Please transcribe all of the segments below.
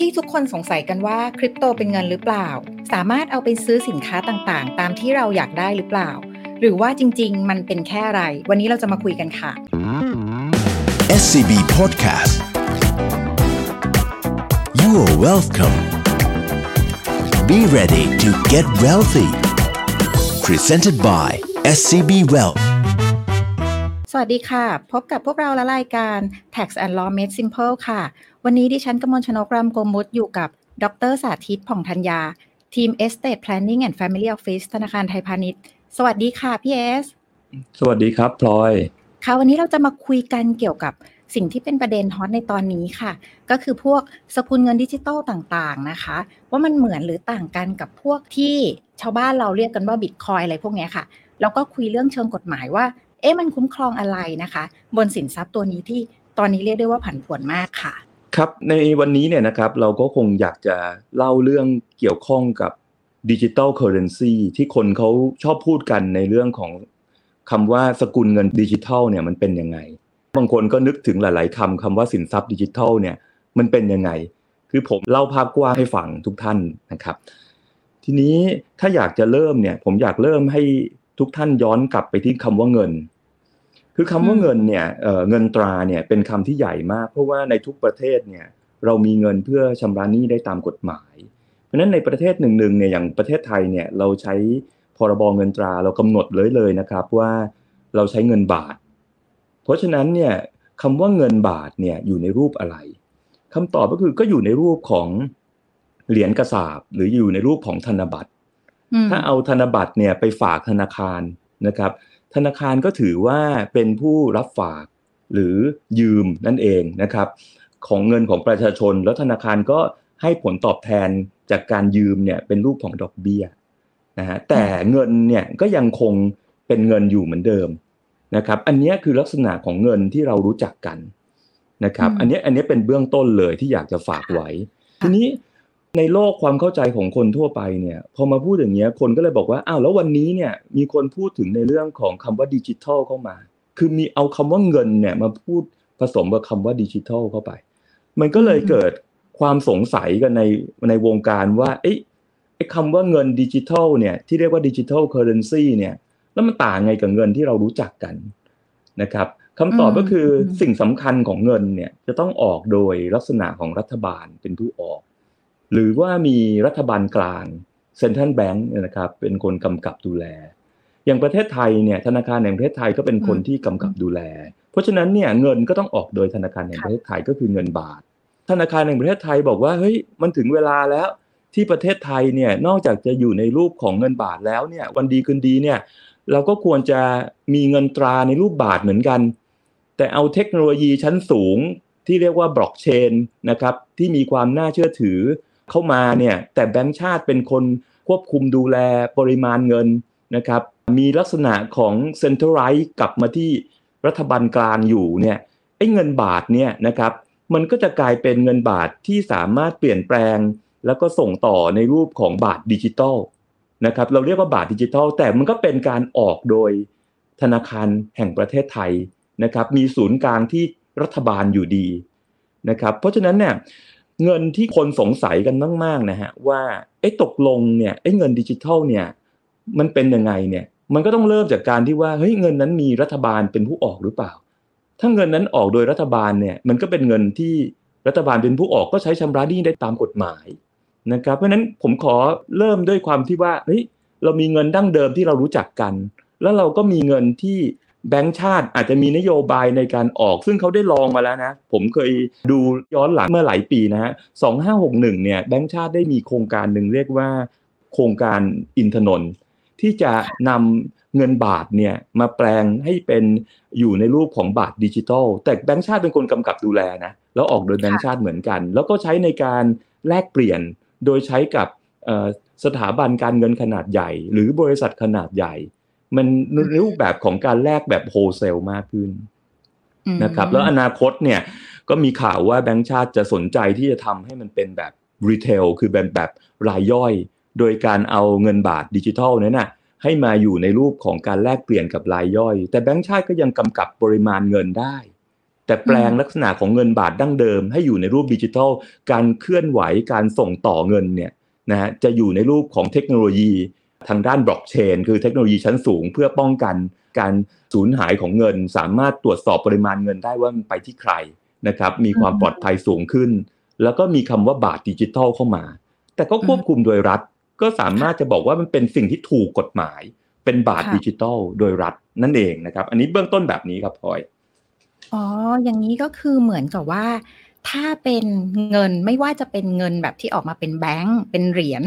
ที่ทุกคนสงสัยกันว่าคริปโตเป็นเงินหรือเปล่า สามารถเอาไปซื้อสินค้าต่างๆ ตามที่เราอยากได้หรือเปล่า หรือว่าจริง ๆ มันเป็นแค่อะไร วันนี้เราจะมาคุยกันค่ะ SCB Podcast You are welcome Be ready to get wealthy Presented by SCB Wealth สวัสดีค่ะ พบกับพวกเราและรายการ Tax and Law Made Simple ค่ะ วันนี้ดิฉันกมลชนกรามโกมุตอยู่กับ ดรสาธิตผ่องธัญญา ทีม Estate Planning and Family Office ธนาคารไทยพาณิชย์ สวัสดีค่ะพี่เอส สวัสดีครับพลอย ค่ะวันนี้เราจะมาคุยกันเกี่ยวกับสิ่งที่เป็นประเด็น hot ในตอนนี้ค่ะ ก็คือพวกสกุลเงินดิจิตอลต่างๆนะคะ ว่ามันเหมือนหรือต่างกันกับพวกที่ชาวบ้านเราเรียกกันว่าบิตคอยน์อะไรพวกเนี้ยค่ะ แล้วก็คุยเรื่องเชิงกฎหมายว่า เอ๊ะมันคุ้มครองอะไรนะคะ บนสินทรัพย์ตัวนี้ที่ตอนนี้เรียกได้ว่าผันผวนมากค่ะ ครับในวันนี้เนี่ยนะครับเราก็คงอยากจะเล่าเรื่องเกี่ยวข้องกับดิจิ t a ลเคอร์เรนซีที่คนเขาชอบพูดกันในเรื่องของคำว่าสกุลเงินดิจิทัลเนี่ยมันเป็นยังไง บางคนก็นึกถึงหลาย ๆคำคำว่าสินทรัพย์ดิจิทัลเนี่ยมันเป็นยังไง คือผมเล่าภาพกว้างให้ฟังทุกท่านนะครับ ทีนี้ถ้าอยากจะเริ่มเนี่ยผมอยากเริ่มให้ทุกท่านย้อนกลับไปที่คำว่าเงิน คือคำว่าเงินเนี่ยเอ่อเงินตราเนี่ยเป็นคำที่ใหญ่มาก เพราะว่าในทุกประเทศเนี่ยเรามีเงินเพื่อชำระหนี้ได้ตามกฎหมาย เพราะฉะนั้นในประเทศหนึ่งๆเนี่ยอย่างประเทศไทยเนี่ยเราใช้พรบเงินตราเรากำหนดเลยเลยนะครับว่าเราใช้เงินบาท เพราะฉะนั้นเนี่ยคำว่าเงินบาทเนี่ยอยู่ในรูปอะไรคำตอบก็คือก็อยู่ในรูปของเหรียญกระสาบหรืออยู่ในรูปของธนบัตรอืมถ้าเอาธนบัตรเนี่ยไปฝากธนาคารนะครับ ธนาคารก็ถือว่าเป็นผู้รับฝากหรือยืมนั่นเองนะครับ ของเงินของประชาชน แล้วธนาคารก็ให้ผลตอบแทนจากการยืมเนี่ยเป็นรูปของดอกเบี้ยนะฮะแต่เงินเนี่ยก็ยังคงเป็นเงินอยู่เหมือนเดิมนะครับ อันนี้คือลักษณะของเงินที่เรารู้จักกันนะครับ อันนี้อันนี้เป็นเบื้องต้นเลยที่อยากจะฝากไว้ ทีนี้ ในโลกความเข้าใจของคนทั่วไปเนี่ยพอมาพูดอย่างเงี้ยคนก็เลยบอกว่าอ้าวแล้ววันนี้เนี่ยมีคนพูดถึงในเรื่องของคำว่าดิจิทัลเข้ามา คือมีเอาคำว่าเงินเนี่ยมาพูดผสมกับคำว่าดิจิทัลเข้าไป มันก็เลยอืมเกิดความสงสัยกันในในวงการว่าเอ้ยไอ้คำว่าเงินดิจิทัลเนี่ยที่เรียกว่า digital currency เนี่ยแล้วมันต่างไงกับเงินที่เรารู้จักกันนะครับคำตอบก็คืออมสิ่งสำคัญของเงินเนี่ยจะต้องออกโดยลักษณะของรัฐบาลเป็นผู้ออก หรือว่ามีรัฐบาลกลางเซ็นทรัลแบงก์นะครับเป็นคนกำกับดูแล อย่างประเทศไทยเนี่ยธนาคารแห่งประเทศไทยก็เป็นคนที่กำกับดูแล เพราะฉะนั้นเนี่ยเงินก็ต้องออกโดยธนาคารแห่งประเทศไทยก็คือเงินบาท ธนาคารแห่งประเทศไทยบอกว่าเฮ้ยมันถึงเวลาแล้วที่ประเทศไทยเนี่ยนอกจากจะอยู่ในรูปของเงินบาทแล้วเนี่ยวันดีคืนดีเนี่ยเราก็ควรจะมีเงินตราในรูปบาทเหมือนกัน แต่เอาเทคโนโลยีชั้นสูงที่เรียกว่าบล็อกเชนนะครับที่มีความน่าเชื่อถือ เข้ามาเนี่ยแต่แบงก์ชาติเป็นคนควบคุมดูแลปริมาณเงินนะครับมีลักษณะของเซ็นทรัลไลซ์กลับมาที่รัฐบาลกลางอยู่เนี่ยไอ้เงินบาทเนี่ยนะครับมันก็จะกลายเป็นเงินบาทที่สามารถเปลี่ยนแปลง แล้วก็ส่งต่อในรูปของบาทดิจิตอลนะครับเราเรียกว่าบาทดิจิตอลแต่มันก็เป็นการออกโดยธนาคารแห่งประเทศไทยนะครับมีศูนย์กลางที่รัฐบาลอยู่ดีนะครับเพราะฉะนั้นเนี่ย เงินที่คนสงสัยกันมากๆนะฮะว่าไอ้ตกลงเนี่ยไอ้เงินดิจิทัลเนี่ยมันเป็นยังไงเนี่ยมันก็ต้องเริ่มจากการที่ว่าเฮ้ยเงินนั้นมีรัฐบาลเป็นผู้ออกหรือเปล่า ถ้าเงินนั้นออกโดยรัฐบาลเนี่ยมันก็เป็นเงินที่รัฐบาลเป็นผู้ออกก็ใช้ชำระหนี้ได้ตามกฎหมายนะครับเพราะฉะนั้นผมขอเริ่มด้วยความที่ว่าเฮ้ยเรามีเงินดั้งเดิมที่เรารู้จักกัน แล้วเราก็มีเงินที่ แบงก์ชาติอาจจะมีนโยบายในการออก ซึ่งเขาได้ลองมาแล้วนะ ผมเคยดูย้อนหลังเมื่อหลายปีนะฮะสองห้าหกหนึ่งเนี่ยแบงก์ชาติได้มีโครงการหนึ่งเรียกว่า โครงการอินทนนท์ที่จะนำเงินบาทเนี่ยมาแปลงให้เป็นอยู่ในรูปของบาทดิจิทัล แต่แบงก์ชาติเป็นคนกำกับดูแลนะแล้วออกโดยแบงก์ชาติเหมือนกัน แล้วก็ใช้ในการแลกเปลี่ยนโดยใช้กับเอ่อสถาบันการเงินขนาดใหญ่ หรือบริษัทขนาดใหญ่ มันรูปแบบของการแลกแบบโฮเซลมากขึ้นอืมนะครับ แล้วอนาคตเนี่ยก็มีข่าวว่าแบงก์ชาติจะสนใจที่จะทำให้มันเป็นแบบรีเทลคือแบบแบบรายย่อย โดยการเอาเงินบาทดิจิทัลนั้นนะให้มาอยู่ในรูปของการแลกเปลี่ยนกับรายย่อย แต่แบงก์ชาติก็ยังกำกับปริมาณเงินได้ แต่แปลงลักษณะของเงินบาทดั้งเดิม ให้อยู่ในรูปดิจิทัล การเคลื่อนไหวการส่งต่อเงินเนี่ยนะฮะจะอยู่ในรูปของเทคโนโลยี ทางด้านบล็อกเชนคือเทคโนโลยีชั้นสูงเพื่อป้องกันการสูญหายของเงิน สามารถตรวจสอบปริมาณเงินได้ว่ามันไปที่ใครนะครับมีความปลอดภัยสูงขึ้น แล้วก็มีคำว่าบาทดิจิทัลเข้ามา แต่ก็ควบคุมโดยรัฐ ก็สามารถจะบอกว่ามันเป็นสิ่งที่ถูกกฎหมาย เป็นบาทดิจิทัลโดยรัฐนั่นเองนะครับ อันนี้เบื้องต้นแบบนี้ครับพลอยอ๋อ อย่างนี้ก็คือเหมือนกับว่า ถ้าเป็นเงินไม่ว่าจะเป็นเงินแบบที่ออกมาเป็นแบงก์เป็นเหรียญ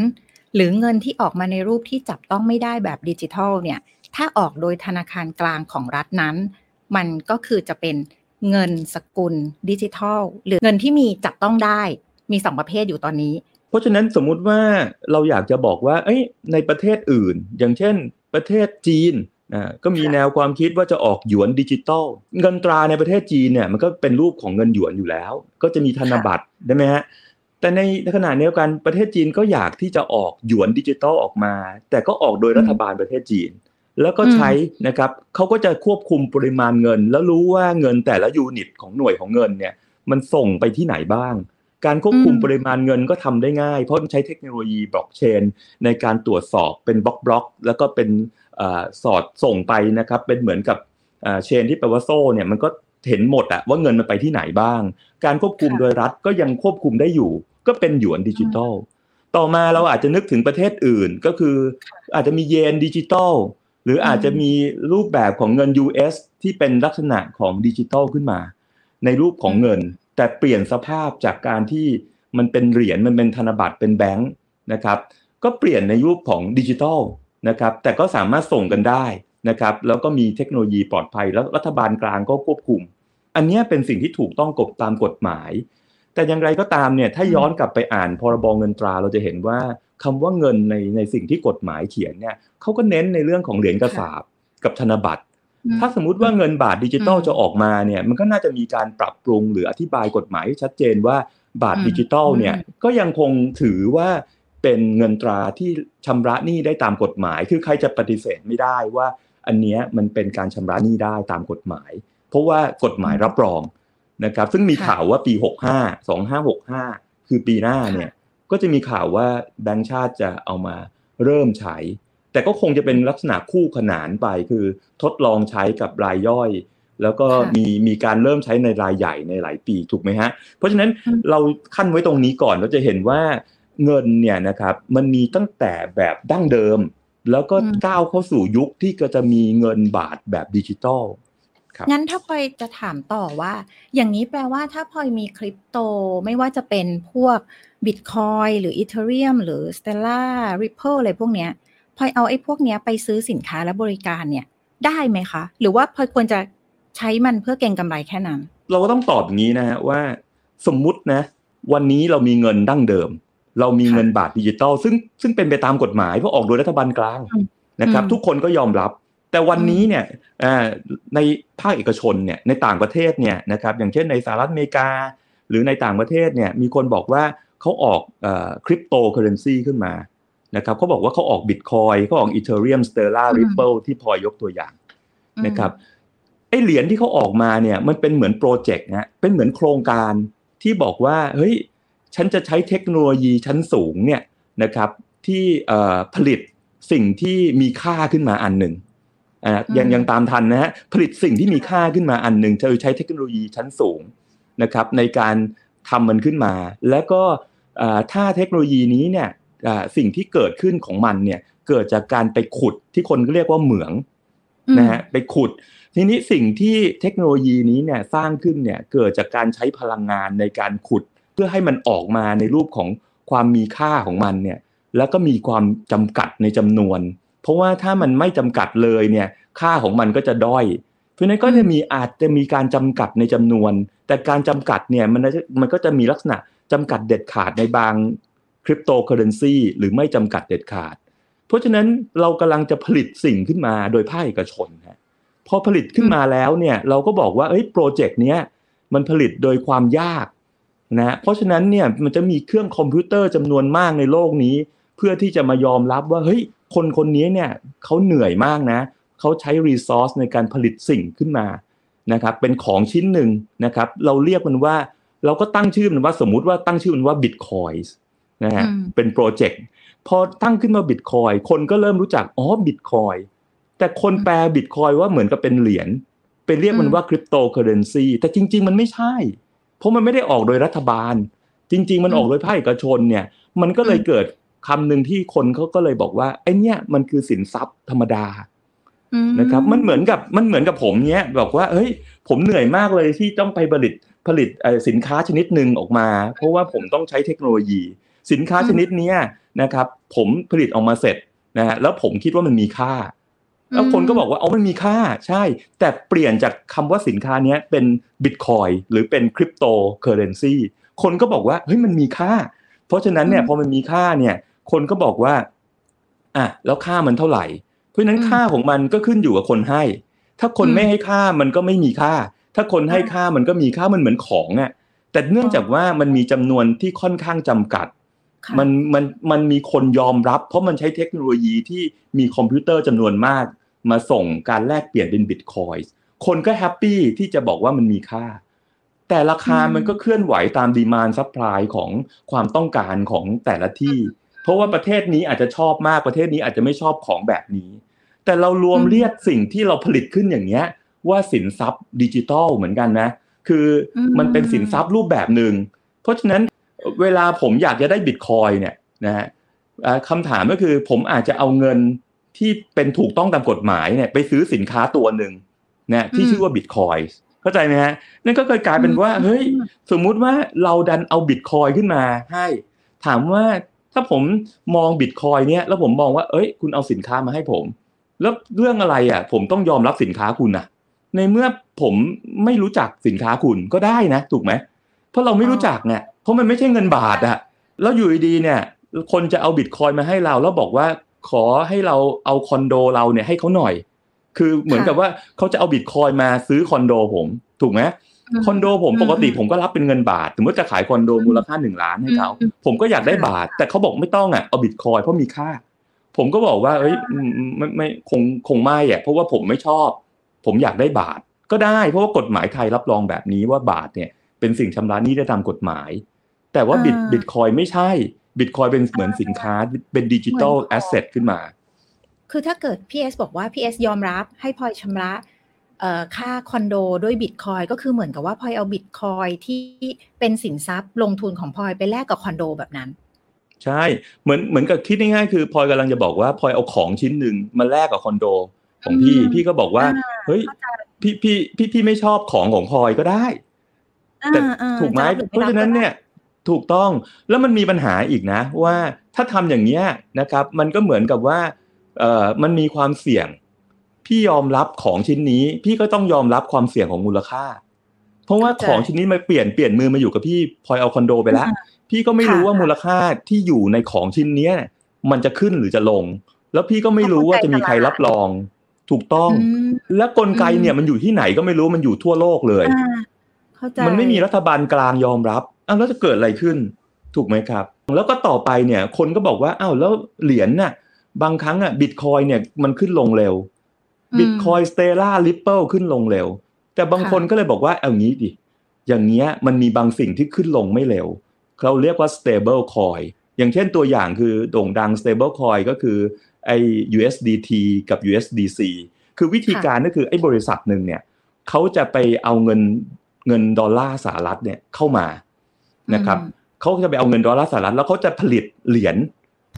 หรือเงินที่ออกมาในรูปที่จับต้องไม่ได้แบบดิจิทัลเนี่ย ถ้าออกโดยธนาคารกลางของรัฐนั้น มันก็คือจะเป็นเงินสกุลดิจิทัล หรือเงินที่มีจับต้องได้มีสองประเภทอยู่ตอนนี้ เพราะฉะนั้นสมมุติว่าเราอยากจะบอกว่าเอ้ยในประเทศอื่น อย่างเช่น ประเทศจีนนะก็มีแนวความคิดว่าจะออกหยวนดิจิตอลเงินตราในประเทศจีนเนี่ยมันก็เป็นรูปของเงินหยวนอยู่แล้ว ก็จะมีธนบัตรได้ไหมฮะ แต่ในขณะเดียวกันประเทศจีนก็อยากที่จะออกหยวนดิจิตอลออกมา แต่ก็ออกโดยรัฐบาลประเทศจีน แล้วก็ใช้นะครับเขาก็จะควบคุมปริมาณเงิน แล้วรู้ว่าเงินแต่ละ unit ของหน่วยของเงินเนี่ยมันส่งไปที่ไหนบ้าง การควบคุมปริมาณเงินก็ทำได้ง่าย เพราะใช้เทคโนโลยีบล็อกเชนในการตรวจสอบเป็น block block แล้วก็เป็นสอดส่งไปนะครับเป็นเหมือนกับ chain ที่แปลว่าโซ่เนี่ยมันก็ เห็นหมดอะว่าเงินมันไปที่ไหนบ้าง การควบคุมโดยรัฐก็ยังควบคุมได้อยู่ ก็เป็นหยวนดิจิตอลต่อมาเราอาจจะนึกถึงประเทศอื่นก็คือ อาจจะมีเยนดิจิตอลหรืออาจจะมีรูปแบบของเงิน US ที่เป็นลักษณะของดิจิตอลขึ้นมา ในรูปของเงิน แต่เปลี่ยนสภาพจากการที่มันเป็นเหรียญมันเป็นธนบัตรเป็นแบงค์นะครับก็เปลี่ยนในรูปของดิจิตอลนะครับแต่ก็สามารถส่งกันได้นะครับแล้วก็มีเทคโนโลยีปลอดภัยแล้วรัฐบาลกลางก็ควบคุม อันนี้เป็นสิ่งที่ถูกต้องกบตามกฎหมาย แต่อย่างไรก็ตามเนี่ยถ้าย้อนกลับไปอ่านพรบเงินตราเราจะเห็นว่าคำว่าเงินในในสิ่งที่กฎหมายเขียนเนี่ยเขาก็เน้นในเรื่องของเหรียญกระสาบกับธนบัตร ถ้าสมมุติว่าเงินบาทดิจิตอลจะออกมาเนี่ยมันก็น่าจะมีการปรับปรุงหรืออธิบายกฎหมายชัดเจนว่าบาทดิจิตอลเนี่ยก็ยังคงถือว่าเป็นเงินตราที่ชำระหนี้ได้ตามกฎหมาย คือใครจะปฏิเสธไม่ได้ว่า อันนี้มันเป็นการชำระหนี้ได้ตามกฎหมายเพ ราะว่ากฎหมายรับรองนะครับ ซึ่งมีข่าวว่าปี 65 2565 คือปีหน้าเนี่ยก็จะมีข่าวว่าแบงก์ชาติจะเอามาเริ่มใช้ แต่ก็คงจะเป็นลักษณะคู่ขนานไปคือทดลองใช้กับรายย่อย แล้วก็มีมีการเริ่มใช้ในรายใหญ่ในหลายปีถูกไหมฮะ เพราะฉะนั้นเราขั้นไว้ตรงนี้ก่อนเราจะเห็นว่าเงินเนี่ยนะครับมันมีตั้งแต่แบบดั้งเดิม แล้วก็ก้าวเข้าสู่ยุคที่ก็จะมีเงินบาทแบบดิจิตอล งั้นถ้าพลอยจะถามต่อว่า อย่างนี้แปลว่าถ้าพลอยมีคริปโตไม่ว่าจะเป็นพวกบิตคอยหรืออีเทเรียมหรือ Stellar Ripple อะไรพวกเนี้ยพลอยเอาไอ้พวกเนี้ยไปซื้อสินค้าและบริการเนี่ยได้ไหมคะ หรือว่าพลอยควรจะใช้มันเพื่อเก็งกำไรแค่นั้น เราก็ต้องตอบอย่างนี้นะฮะว่าสมมุตินะ วันนี้เรามีเงินดั้งเดิม เรามีเงินบาทดิจิตอลซึ่งซึ่งเป็นไปตามกฎหมายเพราะออกโดยรัฐบาลกลางนะครับ ทุกคนก็ยอมรับ แต่วันนี้เนี่ยในภาคเอกชนเนี่ยในต่างประเทศเนี่ยนะครับอย่างเช่นในสหรัฐอเมริกา หรือในต่างประเทศเนี่ยมีคนบอกว่าเขาออกคริปโตเคอเรนซีขึ้นมานะครับเขาบอกว่าเขาออกบิตคอยน์เขาออก Ethereum Stellar Ripple ที่พอยกตัวอย่างนะครับไอเหรียญที่เขาออกมาเนี่ยมันเป็นเหมือน project นะเป็นเหมือนโครงการที่บอกว่าเฮ้ยฉันจะใช้เทคโนโลยีชั้นสูงเนี่ยนะครับที่ผลิตสิ่งที่มีค่าขึ้นมาอันหนึ่งอ่า ยังยังตามทันนะฮะผลิตสิ่งที่มีค่าขึ้นมาอันหนึ่งจะใช้เทคโนโลยีชั้นสูงนะครับในการทำมันขึ้นมา แล้วก็ถ้าเทคโนโลยีนี้เนี่ยสิ่งที่เกิดขึ้นของมันเนี่ยเกิดจากการไปขุดที่คนก็เรียกว่าเหมืองนะฮะไปขุด ทีนี้สิ่งที่เทคโนโลยีนี้เนี่ยสร้างขึ้นเนี่ยเกิดจากการใช้พลังงานในการขุด เพื่อให้มันออกมาในรูปของความมีค่าของมันเนี่ยแล้วก็มีความจำกัดในจำนวน เพราะว่าถ้ามันไม่จำกัดเลยเนี่ยค่าของมันก็จะด้อย เพราะนั้นก็จะมีอาจจะมีการจำกัดในจำนวน แต่การจำกัดเนี่ยมันมันก็จะมีลักษณะจำกัดเด็ดขาดในบางคริปโตเคอเรนซีหรือไม่จำกัดเด็ดขาด เพราะฉะนั้นเรากำลังจะผลิตสิ่งขึ้นมาโดยภาคเอกชนฮะพอผลิตขึ้นมาแล้วเนี่ยเราก็บอกว่าเอ้ยโปรเจกต์เนี้ยมันผลิตโดยความยากนะเพราะฉะนั้นเนี่ยมันจะมีเครื่องคอมพิวเตอร์จำนวนมากในโลกนี้ เพื่อที่จะมายอมรับว่าเฮ้ย คนคนนี้เนี่ยเขาเหนื่อยมากนะเขาใช้ resource ในการผลิตสิ่งขึ้นมานะครับเป็นของชิ้นหนึ่งนะครับเราเรียกมันว่าเราก็ตั้งชื่อมันว่าสมมุติว่าตั้งชื่อมันว่าบิตคอยน์นะฮะอืมเป็น project พอตั้งขึ้นมาบิตคอยน์คนก็เริ่มรู้จักอ๋อบิตคอยน์แต่คนแปลบิตคอยน์ว่าเหมือนกับเป็นเหรียญไปเรียกมันว่าคริปโตเคอเรนซีแต่จริง ๆ มันไม่ใช่ เพราะมันไม่ได้ออกโดยรัฐบาล จริง ๆ มันออกโดยภาคเอกชนเนี่ย มันก็เลยเกิด คำหนึ่งที่คนเขาก็เลยบอกว่าไอ้เนี่ยมันคือสินทรัพย์ธรรมดาอืนะครับ มันเหมือนกับมันเหมือนกับผมเนี้ยบอกว่าเฮ้ย ผมเหนื่อยมากเลยที่ต้องไปผลิตผลิตเอ่อสินค้าชนิดหนึ่งออกมา เพราะว่าผมต้องใช้เทคโนโลยี สินค้าชนิดเนี้ยนะครับ ผมผลิตออกมาเสร็จนะฮะแล้วผมคิดว่ามันมีค่า แล้วคนก็บอกว่าเอามันมีค่าใช่ แต่เปลี่ยนจากคำว่าสินค้าเนี้ยเป็นบิตคอยหรือเป็นคริปโตเคอเรนซีคนก็บอกว่าเฮ้ยมันมีค่า เพราะฉะนั้นเนี่ยพอมันมีค่าเนี่ย คนก็บอกว่าอะแล้วค่ามันเท่าไหร่ เพราะฉะนั้นค่าของมันก็ขึ้นอยู่กับคนให้ ถ้าคนไม่ให้ค่ามันก็ไม่มีค่า ถ้าคนให้ค่ามันก็มีค่ามันเหมือนของอะแต่เนื่องจากว่ามันมีจำนวนที่ค่อนข้างจำกัดค่ะมันมันมันมีคนยอมรับ เพราะมันใช้เทคโนโลยีที่มีคอมพิวเตอร์จำนวนมาก มาส่งการแลกเปลี่ยนเป็นบิตคอยน์คนก็ happy ที่จะบอกว่ามันมีค่า แต่ราคาอืมมันก็เคลื่อนไหวตาม demand supply ของความต้องการของแต่ละที่ เพราะว่าประเทศนี้อาจจะชอบมากประเทศนี้อาจจะไม่ชอบของแบบนี้ แต่เรารวมอืมเรียกสิ่งที่เราผลิตขึ้นอย่างเงี้ย ว่าสินทรัพย์ดิจิทัลเหมือนกันนะ คืออมมันเป็นสินทรัพย์รูปแบบหนึ่งเพราะฉะนั้นเวลาผมอยากจะได้บิตคอยเนี่ยนะฮะอ่าคำถามก็คือผมอาจจะเอาเงินที่เป็นถูกต้องตามกฎหมายเนี่ยไปซื้อสินค้าตัวหนึ่งนะที่อืมชื่อว่าบิตคอยเข้าใจไหมฮะนั่นก็เคยกลายเป็นว่าเฮ้ยสมมุติว่าเราดันเอาบิตคอยขึ้นมาให้ ถามว่า ถ้าผมมองบิตคอยเนี่ยแล้วผมมองว่าเอ้ย คุณเอาสินค้ามาให้ผม แล้วเรื่องอะไรอะ ผมต้องยอมรับสินค้าคุณนะในเมื่อผมไม่รู้จักสินค้าคุณก็ได้นะ ถูกไหมเพราะเราไม่รู้จักเนี่ยเพราะมันไม่ใช่เงินบาทอะแล้วอยู่ดีเนี่ย คนจะเอาบิตคอยมาให้เราแล้วบอกว่าขอให้เราเอาคอนโดเราเนี่ยให้เขาหน่อย คือเหมือนกับว่าเขาจะเอาบิตคอยมาซื้อคอนโดผม ถูกไหม คอนโดผมอืมปกติผมก็รับเป็นเงินบาท สมมติจะขายคอนโดมูลค่าหนึ่งล้านให้เขาอืมผมก็อยากได้บาท แต่เขาบอกไม่ต้องอะเอาบิตคอยเพราะมีค่า ผมก็บอกว่าเอ้ยอืมไม่ไม่คงคงไม่อะเพราะว่าผมไม่ชอบ ผมอยากได้บาทก็ได้ เพราะว่ากฎหมายไทยรับรองแบบนี้ว่าบาทเนี่ย เป็นสิ่งชำระหนี้ได้ตามกฎหมาย แต่ว่าบิตอ่าบิตคอยน์ไม่ใช่บิตคอยน์เป็นเหมือนสินค้าเป็นดิจิตอลเหมือนของ asset ขึ้นมา คือถ้าเกิดพี่เอสบอกว่าพี่เอสยอมรับให้พลอยชำระเอ่อ ค่าคอนโดด้วยบิตคอยน์ก็คือเหมือนกับว่าพลอยเอาบิตคอยน์ที่เป็นสินทรัพย์ลงทุนของพลอยไปแลกกับคอนโดแบบนั้น ใช่เหมือนเหมือนกับคิดง่ายๆคือพลอยกำลังจะบอกว่าพลอยเอาของชิ้นหนึ่งมาแลกกับคอนโดของพี่อืมพี่ก็บอกว่าอ่าเฮ้ยเข้าใจพี่พี่พี่พี่ไม่ชอบของของพลอยก็ได้แต่อ่าอ่าถูกไหมจะบเพราะฉะนั้นเนี่ยถูกต้องแล้วมันมีปัญหาอีกนะ ว่าถ้าทำอย่างเนี้ยนะครับ มันก็เหมือนกับว่าเอ่อมันมีความเสี่ยง พี่ยอมรับของชิ้นนี้ พี่ก็ต้องยอมรับความเสี่ยงของมูลค่า เพราะว่าของชิ้นนี้มาเปลี่ยนเปลี่ยนมือมาอยู่กับพี่พลอยเอาคอนโดไปแล้ว พี่ก็ไม่รู้ว่ามูลค่าที่อยู่ในของชิ้นเนี้ยมันจะขึ้นหรือจะลง แล้วพี่ก็ไม่รู้ว่าจะมีใครรับรอง ถูกต้องอืมและกลไกเนี่ยอืมมันอยู่ที่ไหนก็ไม่รู้มันอยู่ทั่วโลกเลยอ่าเข้าใจมันไม่มีรัฐบาลกลางยอมรับอ้าวแล้วจะเกิดอะไรขึ้น ถูกไหมครับ แล้วก็ต่อไปเนี่ย คนก็บอกว่าอ้าวแล้วเหรียญน่ะ บางครั้งอะบิตคอยน์เนี่ยมันขึ้นลงเร็วอืม บิตคอยน์ Stellar Ripple ขึ้นลงเร็ว แต่บางค่ะคนก็เลยบอกว่าเอางี้ดิ อย่างเงี้ยมันมีบางสิ่งที่ขึ้นลงไม่เร็ว เราเรียกว่า stable coin อย่างเช่นตัวอย่างคือโด่งดัง stable coin ก็คือไอ้ USDT กับ USDC คือวิธีการก็คือไอ้บริษัทหนึ่งเนี่ยเขาจะไปเอาเงินเงินดอลลาร์สหรัฐเนี่ยเข้ามานะครับอืมเขาจะไปเอาเงินดอลลาร์สหรัฐแล้วเขาจะผลิตเหรียญ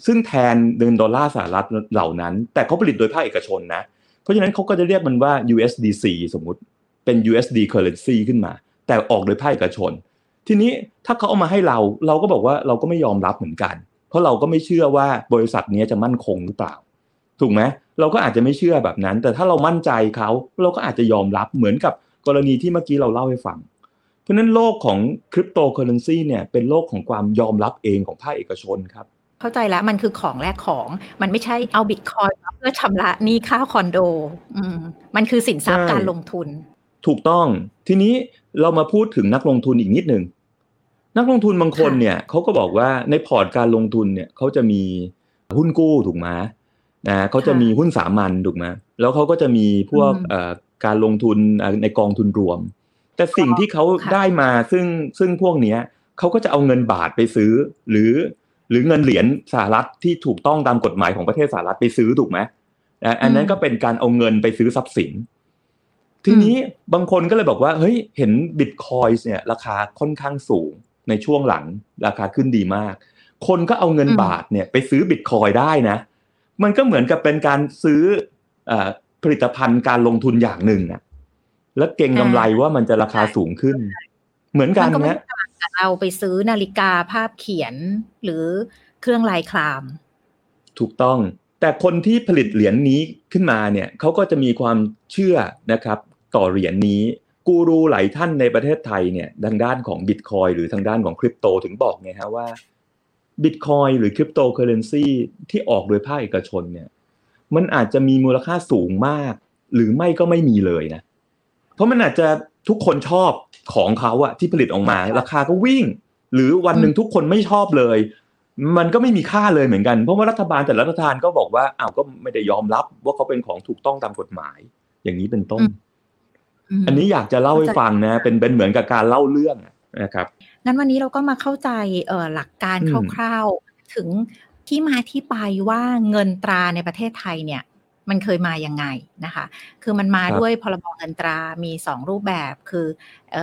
ซึ่งแทนเงินดอลลาร์สหรัฐเหล่านั้น แต่เขาผลิตโดยภาคเอกชนนะเพ ราะฉะนั้นเขาก็จะเรียกมันว่า USDC สมมุติเป็น USD currency ขึ้นมา แต่ออกโดยภาคเอกชน ทีนี้ถ้าเขาเอามาให้เราเราก็บอกว่าเราก็ไม่ยอมรับเหมือนกัน เพราะเราก็ไม่เชื่อว่าบริษัทนี้จะมั่นคงหรือเปล่า ถูกไหมเราก็อาจจะไม่เชื่อแบบนั้น แต่ถ้าเรามั่นใจเขาเราก็อาจจะยอมรับเหมือนกับกรณีที่เมื่อกี้เราเล่าให้ฟัง เพราะฉะนั้นโลกของคริปโตเคอเรนซีเนี่ยเป็นโลกของความยอมรับเองของภาคเอกชนครับ เข้าใจแล้วมันคือของแลกของ มันไม่ใช่เอาบิตคอยมาเพื่อชำระหนี้ค่าคอนโด อืมมันคือสินทรัพย์ใช่การลงทุน ถูกต้อง ทีนี้เรามาพูดถึงนักลงทุนอีกนิดหนึ่งนักลงทุนบางคนค่ะเนี่ยเขาก็บอกว่าในพอร์ตการลงทุนเนี่ยเขาจะมีหุ้นกู้ถูกไหมนะเขาจะมีหุ้นสามัญถูกไหมแล้วเขาก็จะมีพวกอืมเอ่อการลงทุนในกองทุนรวม แต่สิ่งที่เขาได้มาซึ่งซึ่งพวกเนี้ยเขาก็จะเอาเงินบาทไปซื้อ หรือ หรือเงินเหรียญสหรัฐที่ถูกต้องตามกฎหมายของประเทศสหรัฐไปซื้อถูกไหมอันนั้นก็เป็นการเอาเงินไปซื้อทรัพย์สิน ทีนี้บางคนก็เลยบอกว่าเฮ้ยเห็นบิตคอยส์เนี่ย ราคาค่อนข้างสูงในช่วงหลังราคาขึ้นดีมาก คนก็เอาเงินบาทเนี่ยไปซื้อบิตคอยได้นะ มันก็เหมือนกับเป็นการซื้อผลิตภัณฑ์การลงทุนอย่างหนึ่งอะแล้วเก่งกำไรว่ามันจะราคาสูงขึ้น เหมือนกันนะ เราไปซื้อนาฬิกาภาพเขียนหรือเครื่องลายคลาม ถูกต้อง แต่คนที่ผลิตเหรียญนนี้ขึ้นมาเนี่ยเขาก็จะมีความเชื่อนะครับต่อเหรียญนนี้กูรูหลายท่านในประเทศไทยเนี่ยทางด้านของบิตคอยหรือทางด้านของคริปโตถึงบอกไงฮะว่าบิตคอยหรือคริปโตเคอเรนซีที่ออกโดยภาคเอกชนเนี่ยมันอาจจะมีมูลค่าสูงมาก หรือไม่ก็ไม่มีเลยนะ เพราะมันอาจจะทุกคนชอบของเขาอะที่ผลิตออกมา ราคาก็วิ่ง หรือวันหนึ่งทุกคนไม่ชอบเลย มันก็ไม่มีค่าเลยเหมือนกัน เพราะว่ารัฐบาลแต่ละรัฐบาลก็บอกว่าอ้าวก็ไม่ได้ยอมรับว่าเขาเป็นของถูกต้องตามกฎหมาย อย่างนี้เป็นต้น อันนี้อยากจะเล่าให้ฟังนะ เป็นเป็นเหมือนกับการเล่าเรื่องนะครับงั้นวันนี้เราก็มาเข้าใจเอ่อหลักการคร่าว ๆ ถึงที่มาที่ไปว่าเงินตราในประเทศไทยเนี่ย มันเคยมายังไงนะคะ คือมันมาด้วยพรบเงินตรามีสองรูปแบบคือเอ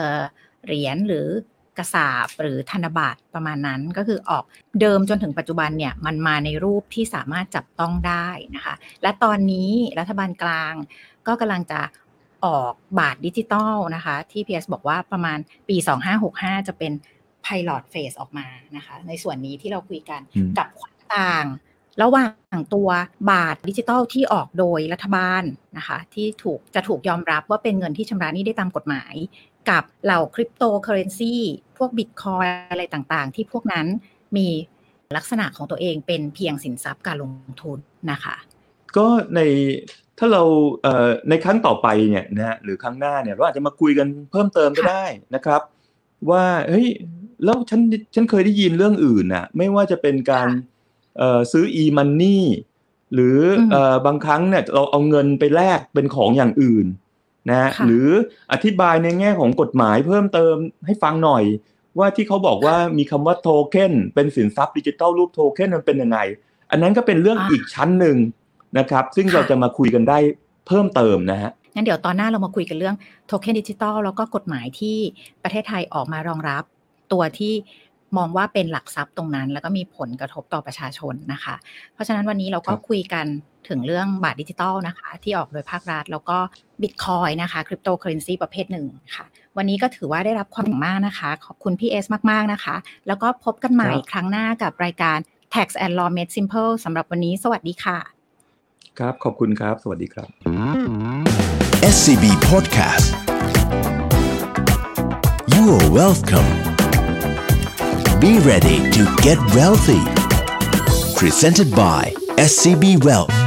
เหรียญหรือกระสาบหรือธนบัตรประมาณนั้นก็คือออกเดิมจนถึงปัจจุบันเนี่ยมันมาในรูปที่สามารถจับต้องได้นะคะ และตอนนี้รัฐบาลกลางก็กำลังจะออกบาทดิจิตอลนะคะ ที่ PS บอกว่าประมาณปี 2565 จะเป็น Pilot Phase ออกมานะคะ ในส่วนนี้ที่เราคุยกันกับความต่าง ระหว่างตัวบาทดิจิตอลที่ออกโดยรัฐบาลนะคะที่ถูกจะถูกยอมรับว่าเป็นเงินที่ชำระหนี้ได้ตามกฎหมาย กับเหล่าคริปโตเคอเรนซีพวกบิตคอยน์อะไรต่างๆ ที่พวกนั้นมีลักษณะของตัวเองเป็นเพียงสินทรัพย์การลงทุนนะคะ ก็ในถ้าเราเในครั้งต่อไปเนี่ยนะฮะหรือครั้งหน้าเนี่ยเราอาจจะมาคุยกันเพิ่มเติมก็ได้นะครับ ว่าเฮ้ยแล้วฉันฉันเคยได้ยินเรื่องอื่นนะไม่ว่าจะเป็นการ ซื้อ e-money หรือบางครั้งเนี่ยเราเอาเงินไปแลกเป็นของอย่างอื่นนะหรืออธิบายในแง่ของกฎหมายเพิ่มเติมให้ฟังหน่อย ว่าที่เขาบอกว่ามีคำว่าโทเค็นเป็นสินทรัพย์ดิจิทัลรูปโทเค็นมันเป็นยังไง อันนั้นก็เป็นเรื่องอีกชั้นหนึ่งนะครับ ซึ่งเราจะมาคุยกันได้เพิ่มเติมนะฮะงั้นเดี๋ยวตอนหน้าเรามาคุยกันเรื่องโทเค็นดิจิตอลแล้วก็กฎหมายที่ประเทศไทยออกมารองรับตัวที่ มองว่าเป็นหลักทรัพย์ตรงนั้น แล้วก็มีผลกระทบต่อประชาชนนะคะ เพราะฉะนั้นวันนี้เราก็คุยกันถึงเรื่องบาทดิจิตอลนะคะ ที่ออกโดยภาครัฐ แล้วก็บิตคอยน์นะคะคริปโตเคอเรนซีประเภทหนึ่งค่ะ วันนี้ก็ถือว่าได้รับความรู้มากนะคะ ขอบคุณพี่เอสมาก ๆ นะคะ แล้วก็พบกันใหม่ครั้งหน้ากับรายการ Tax and Law Made Simple สำหรับวันนี้สวัสดีค่ะ ครับ ขอบคุณครับ สวัสดีครับ SCB Podcast You are welcome Be ready to get wealthy. Presented by SCB Wealth.